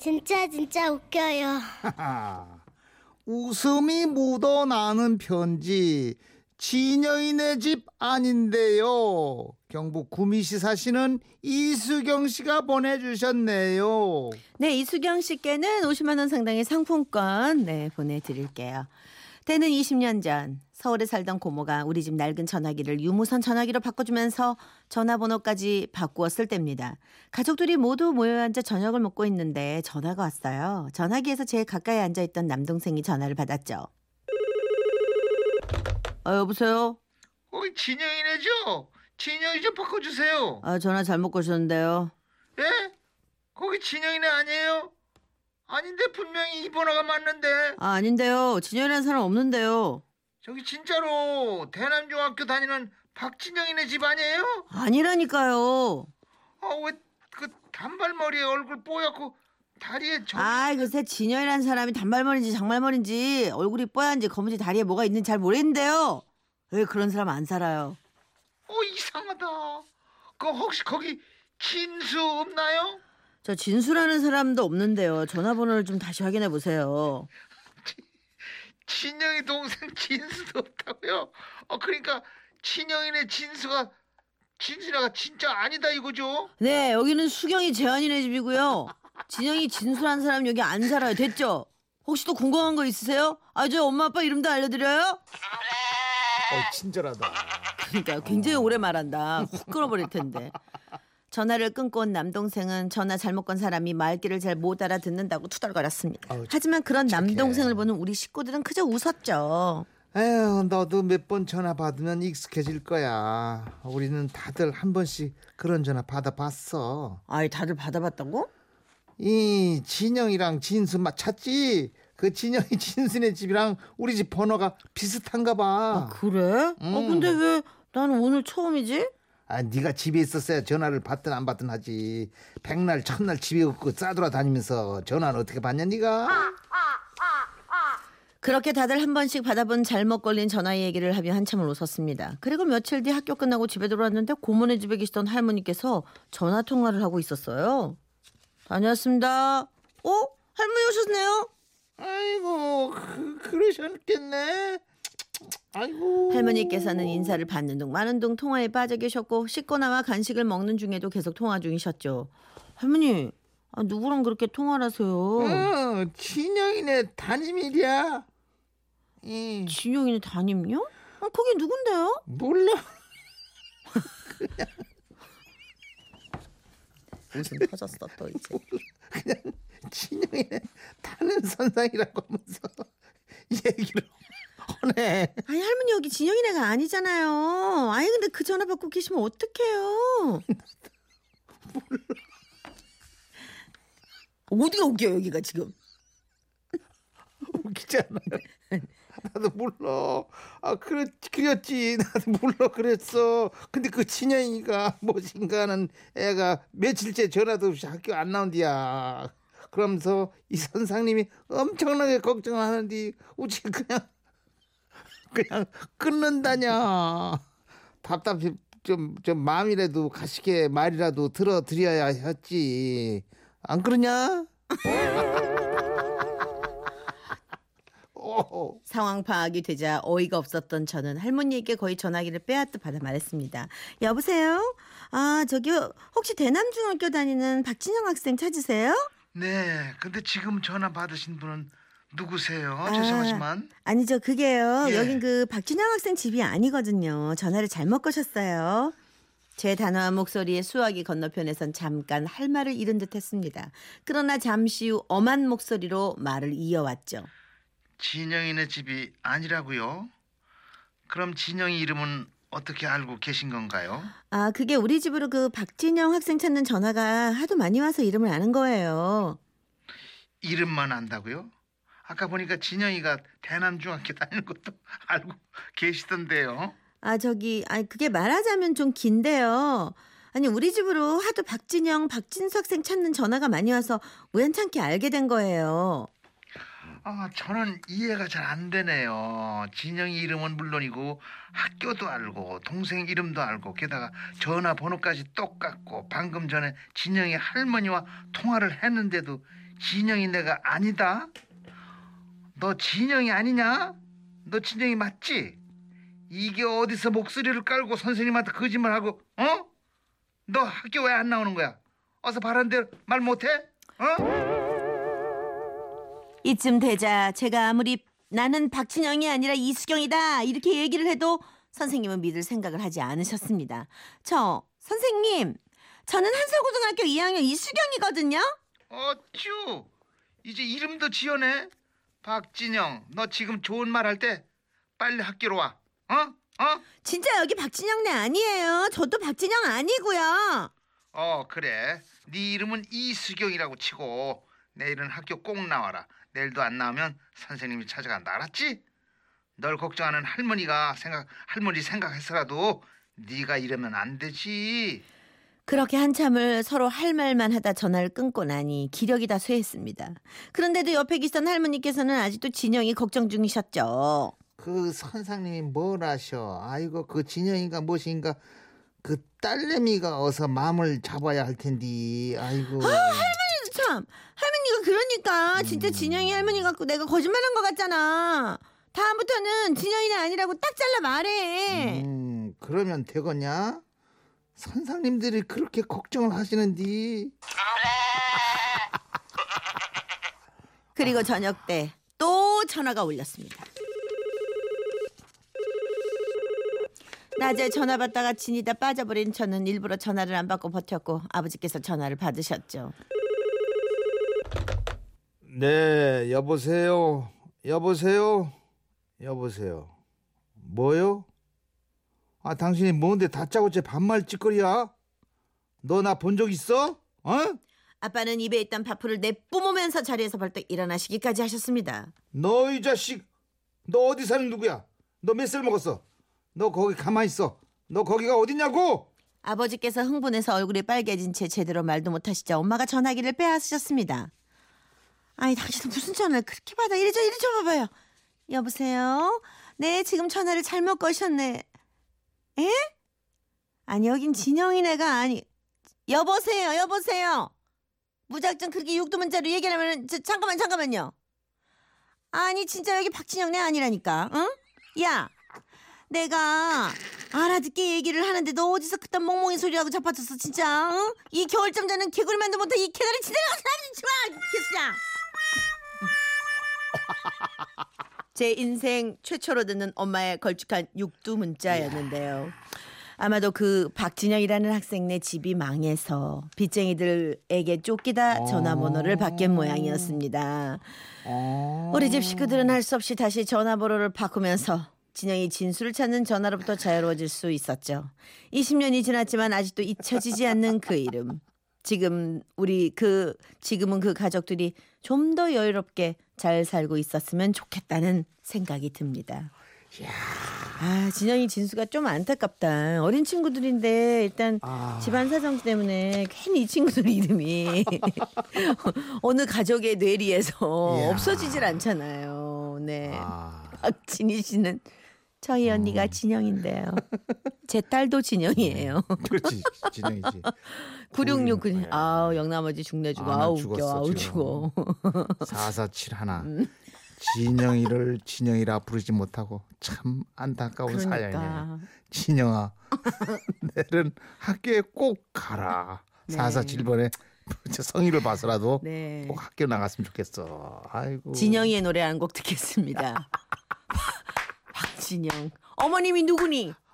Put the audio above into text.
진짜 진짜 웃겨요. 웃음이 묻어나는 편지 진여인의 집 아닌데요. 경북 구미시 사시는 이수경 씨가 보내주셨네요. 네, 이수경 씨께는 50만 원 상당의 상품권 네 보내드릴게요. 때는 20년 전 서울에 살던 고모가 우리 집 낡은 전화기를 유무선 전화기로 바꿔주면서 전화번호까지 바꾸었을 때입니다. 가족들이 모두 모여 앉아 저녁을 먹고 있는데 전화가 왔어요. 전화기에서 제일 가까이 앉아있던 남동생이 전화를 받았죠. 아 여보세요? 거기 진영이네죠? 진영이 좀 바꿔주세요. 아 전화 잘못 거셨는데요. 예? 거기 진영이네 아니에요? 아닌데 분명히 이 번호가 맞는데 아 아닌데요. 진열이라는 사람 없는데요. 저기 진짜로 대남중학교 다니는 박진영이네 집 아니에요? 아니라니까요. 아 왜 그 단발머리에 얼굴 뽀얗고 다리에 저 아, 글쎄 진열이라는 사람이 단발머리인지 장발머리인지 얼굴이 뽀얀지 검은지 다리에 뭐가 있는지 잘 모르겠는데요. 왜 그런 사람 안 살아요? 어 이상하다. 그 혹시 거기 진수 없나요? 저 진수라는 사람도 없는데요. 전화번호를 좀 다시 확인해 보세요. 진영이 동생 진수도 없다고요? 어 그러니까 친영이네 진수가 진수라가 진짜 아니다 이거죠? 네, 여기는 수경이 재환이네 집이고요. 진영이 진수라는 사람 여기 안 살아요. 됐죠? 혹시 또 궁금한 거 있으세요? 아, 저 엄마 아빠 이름도 알려드려요? 어 친절하다. 그러니까 굉장히 오래 말한다. 확 끊어버릴 텐데. 전화를 끊고 온 남동생은 전화 잘못 건 사람이 말귀를 잘 못 알아듣는다고 투덜거렸습니다. 아우, 하지만 그런 착해. 남동생을 보는 우리 식구들은 그저 웃었죠. 에휴 너도 몇 번 전화 받으면 익숙해질 거야. 우리는 다들 한 번씩 그런 전화 받아봤어. 아이 다들 받아봤다고? 이 진영이랑 진수 맞 찾지? 그 진영이 진수네 집이랑 우리 집 번호가 비슷한가 봐. 아 그래? 아 음. 근데 왜 나는 오늘 처음이지? 아, 네가 집에 있었어야 전화를 받든 안 받든 하지. 백날 첫날 집에 없고 싸돌아 다니면서 전화는 어떻게 받냐 네가? 그렇게 다들 한 번씩 받아본 잘못 걸린 전화 얘기를 하며 한참을 웃었습니다. 그리고 며칠 뒤 학교 끝나고 집에 들어왔는데 고모네 집에 계시던 할머니께서 전화 통화를 하고 있었어요. 다녀왔습니다. 어? 할머니 오셨네요? 아이고 그, 그러셨겠네. 아이고. 할머니께서는 인사를 받는 둥 마는 둥 통화에 빠져 계셨고 씻고 나와 간식을 먹는 중에도 계속 통화 중이셨죠. 할머니, 아, 누구랑 그렇게 통화를 하세요? 어, 진영이네 담임이랴. 이 진영이네 담임요? 아, 거기 누군데요? 몰라. 무슨 터졌어 또 이제. 진영이네 타는 선상이라고 하면서 얘기를 하네. 아니 할머니 여기 진영이네가 아니잖아요. 아니 근데 그 전화 받고 계시면 어떡해요? 어디가 웃겨 여기가 지금? 웃기잖아요. 나도 몰라. 아, 그랬, 그렸지. 나도 몰라. 그랬어. 근데 그 친형이가 뭐인가 하는 애가 며칠째 전화도 없이 학교 안 나온디야. 그러면서 이 선상님이 엄청나게 걱정하는데 우지 그냥 그냥 끊는다냐. 답답해 좀, 좀 마음이라도 가식의 말이라도 들어드려야 했지. 안 그러냐? 오. 상황 파악이 되자 어이가 없었던 저는 할머니에게 거의 전화기를 빼앗듯 받아 말했습니다. 여보세요? 아 저기 혹시 대남중학교 다니는 박진영 학생 찾으세요? 네, 근데 지금 전화 받으신 분은 누구세요? 아. 죄송하지만 아니죠 그게요. 예. 여긴 그 박진영 학생 집이 아니거든요. 전화를 잘못 거셨어요. 제 단호한 목소리에 수화기 건너편에선 잠깐 할 말을 잃은 듯했습니다. 그러나 잠시 후 엄한 목소리로 말을 이어왔죠. 진영이네 집이 아니라고요? 그럼 진영이 이름은 어떻게 알고 계신 건가요? 아 그게 우리 집으로 그 박진영 학생 찾는 전화가 하도 많이 와서 이름을 아는 거예요. 이름만 안다고요? 아까 보니까 진영이가 대남중학교 다니는 것도 알고 계시던데요. 아 저기 아 그게 말하자면 좀 긴데요. 아니 우리 집으로 하도 박진영, 박진수 학생 찾는 전화가 많이 와서 우연찮게 알게 된 거예요. 아, 저는 이해가 잘 안 되네요. 진영이 이름은 물론이고 학교도 알고 동생 이름도 알고 게다가 전화 번호까지 똑같고 방금 전에 진영이 할머니와 통화를 했는데도 진영이 내가 아니다. 너 진영이 아니냐? 너 진영이 맞지? 이게 어디서 목소리를 깔고 선생님한테 거짓말하고 어? 너 학교 왜 안 나오는 거야? 어서 바란 대로 말 못해? 어? 이쯤 되자 제가 아무리 나는 박진영이 아니라 이수경이다 이렇게 얘기를 해도 선생님은 믿을 생각을 하지 않으셨습니다. 저 선생님 저는 한솔고등학교 2학년 이수경이거든요. 어쭈 이제 이름도 지어내 박진영 너 지금 좋은 말 할 때 빨리 학교로 와 어? 어? 진짜 여기 박진영네 아니에요. 저도 박진영 아니고요. 어 그래 네 이름은 이수경이라고 치고 내일은 학교 꼭 나와라 내일도 안 나오면 선생님이 찾아간다 알았지? 널 걱정하는 할머니가 생각 할머니 생각해서라도 네가 이러면 안 되지 그렇게 한참을 서로 할 말만 하다 전화를 끊고 나니 기력이 다 쇠했습니다. 그런데도 옆에 계시던 할머니께서는 아직도 진영이 걱정 중이셨죠. 그 선생님이 뭘 하셔? 아이고 그 진영이가 무엇인가 그 딸내미가 어서 마음을 잡아야 할 텐데. 아이고. 참 할머니가 그러니까 진짜 진영이 할머니 갖고 내가 거짓말한 것 같잖아. 다음부터는 진영이는 아니라고 딱 잘라 말해. 음, 그러면 되겠냐? 선생님들이 그렇게 걱정을 하시는디. 그리고 저녁 때 또 전화가 울렸습니다. 낮에 전화 받다가 진이다 빠져버린 저는 일부러 전화를 안 받고 버텼고 아버지께서 전화를 받으셨죠. 네, 여보세요. 여보세요. 여보세요. 뭐요? 아, 당신이 뭔데 다짜고짜 반말 찌꺼리야? 너 나 본 적 있어? 어? 아빠는 입에 있던 밥풀을 내뿜으면서 자리에서 벌떡 일어나시기까지 하셨습니다. 너 이 자식. 너 어디 사는 누구야? 너 몇 살 먹었어? 너 거기 가만히 있어. 너 거기가 어디냐고? 아버지께서 흥분해서 얼굴이 빨개진 채 제대로 말도 못하시자 엄마가 전화기를 빼앗으셨습니다. 아니 당신은 무슨 전화를 그렇게 받아? 이리 저 이리 좀 봐봐요. 여보세요? 네 지금 전화를 잘못 거셨네. 에? 아니 여긴 진영이네가 아니. 여보세요 여보세요. 무작정 그렇게 육두 문자로 얘기하면 저, 잠깐만 잠깐만요. 아니 진짜 여기 박진영네 아니라니까. 응? 야 내가 알아듣게 얘기를 하는데 너 어디서 그딴 멍멍이 소리하고 자빠졌어 진짜 응? 이 겨울잠 자는 개구리만도 못해 이 개다리 지내가 사람 치마 개수야 제 인생 최초로 듣는 엄마의 걸쭉한 육두 문자였는데요 아마도 그 박진영이라는 학생네 집이 망해서 빚쟁이들에게 쫓기다 전화번호를 바뀐 모양이었습니다 어. 우리 집 식구들은 할 수 없이 다시 전화번호를 바꾸면서 진영이 진수를 찾는 전화로부터 자유로워질 수 있었죠. 20년이 지났지만 아직도 잊혀지지 않는 그 이름. 지금 우리 그 지금은 그 가족들이 좀 더 여유롭게 잘 살고 있었으면 좋겠다는 생각이 듭니다. 아 진영이 진수가 좀 안타깝다. 어린 친구들인데 일단 아. 집안 사정 때문에 괜히 이 친구들 이름이 어느 가족의 뇌리에서 이야. 없어지질 않잖아요. 네. 아. 박진희 씨는 저희 언니가 진영인데요. 제 딸도 진영이에요. 그렇지. 진영이지. 9669. 아우 중내 주고 아, 나 아우 웃겨 죽었어, 아우. 죽어. 4471 하나. 음. 진영이를 진영이라 부르지 못하고 참 안타까운 사연이네. 그러니까 진영아, 내일은 학교에 꼭 가라. 네. 4471번에 성의를 봐서라도 네. 꼭 학교 나갔으면 좋겠어. 아이고. 진영이의 노래 한 곡 듣겠습니다. 박진영. 어머님이 누구니?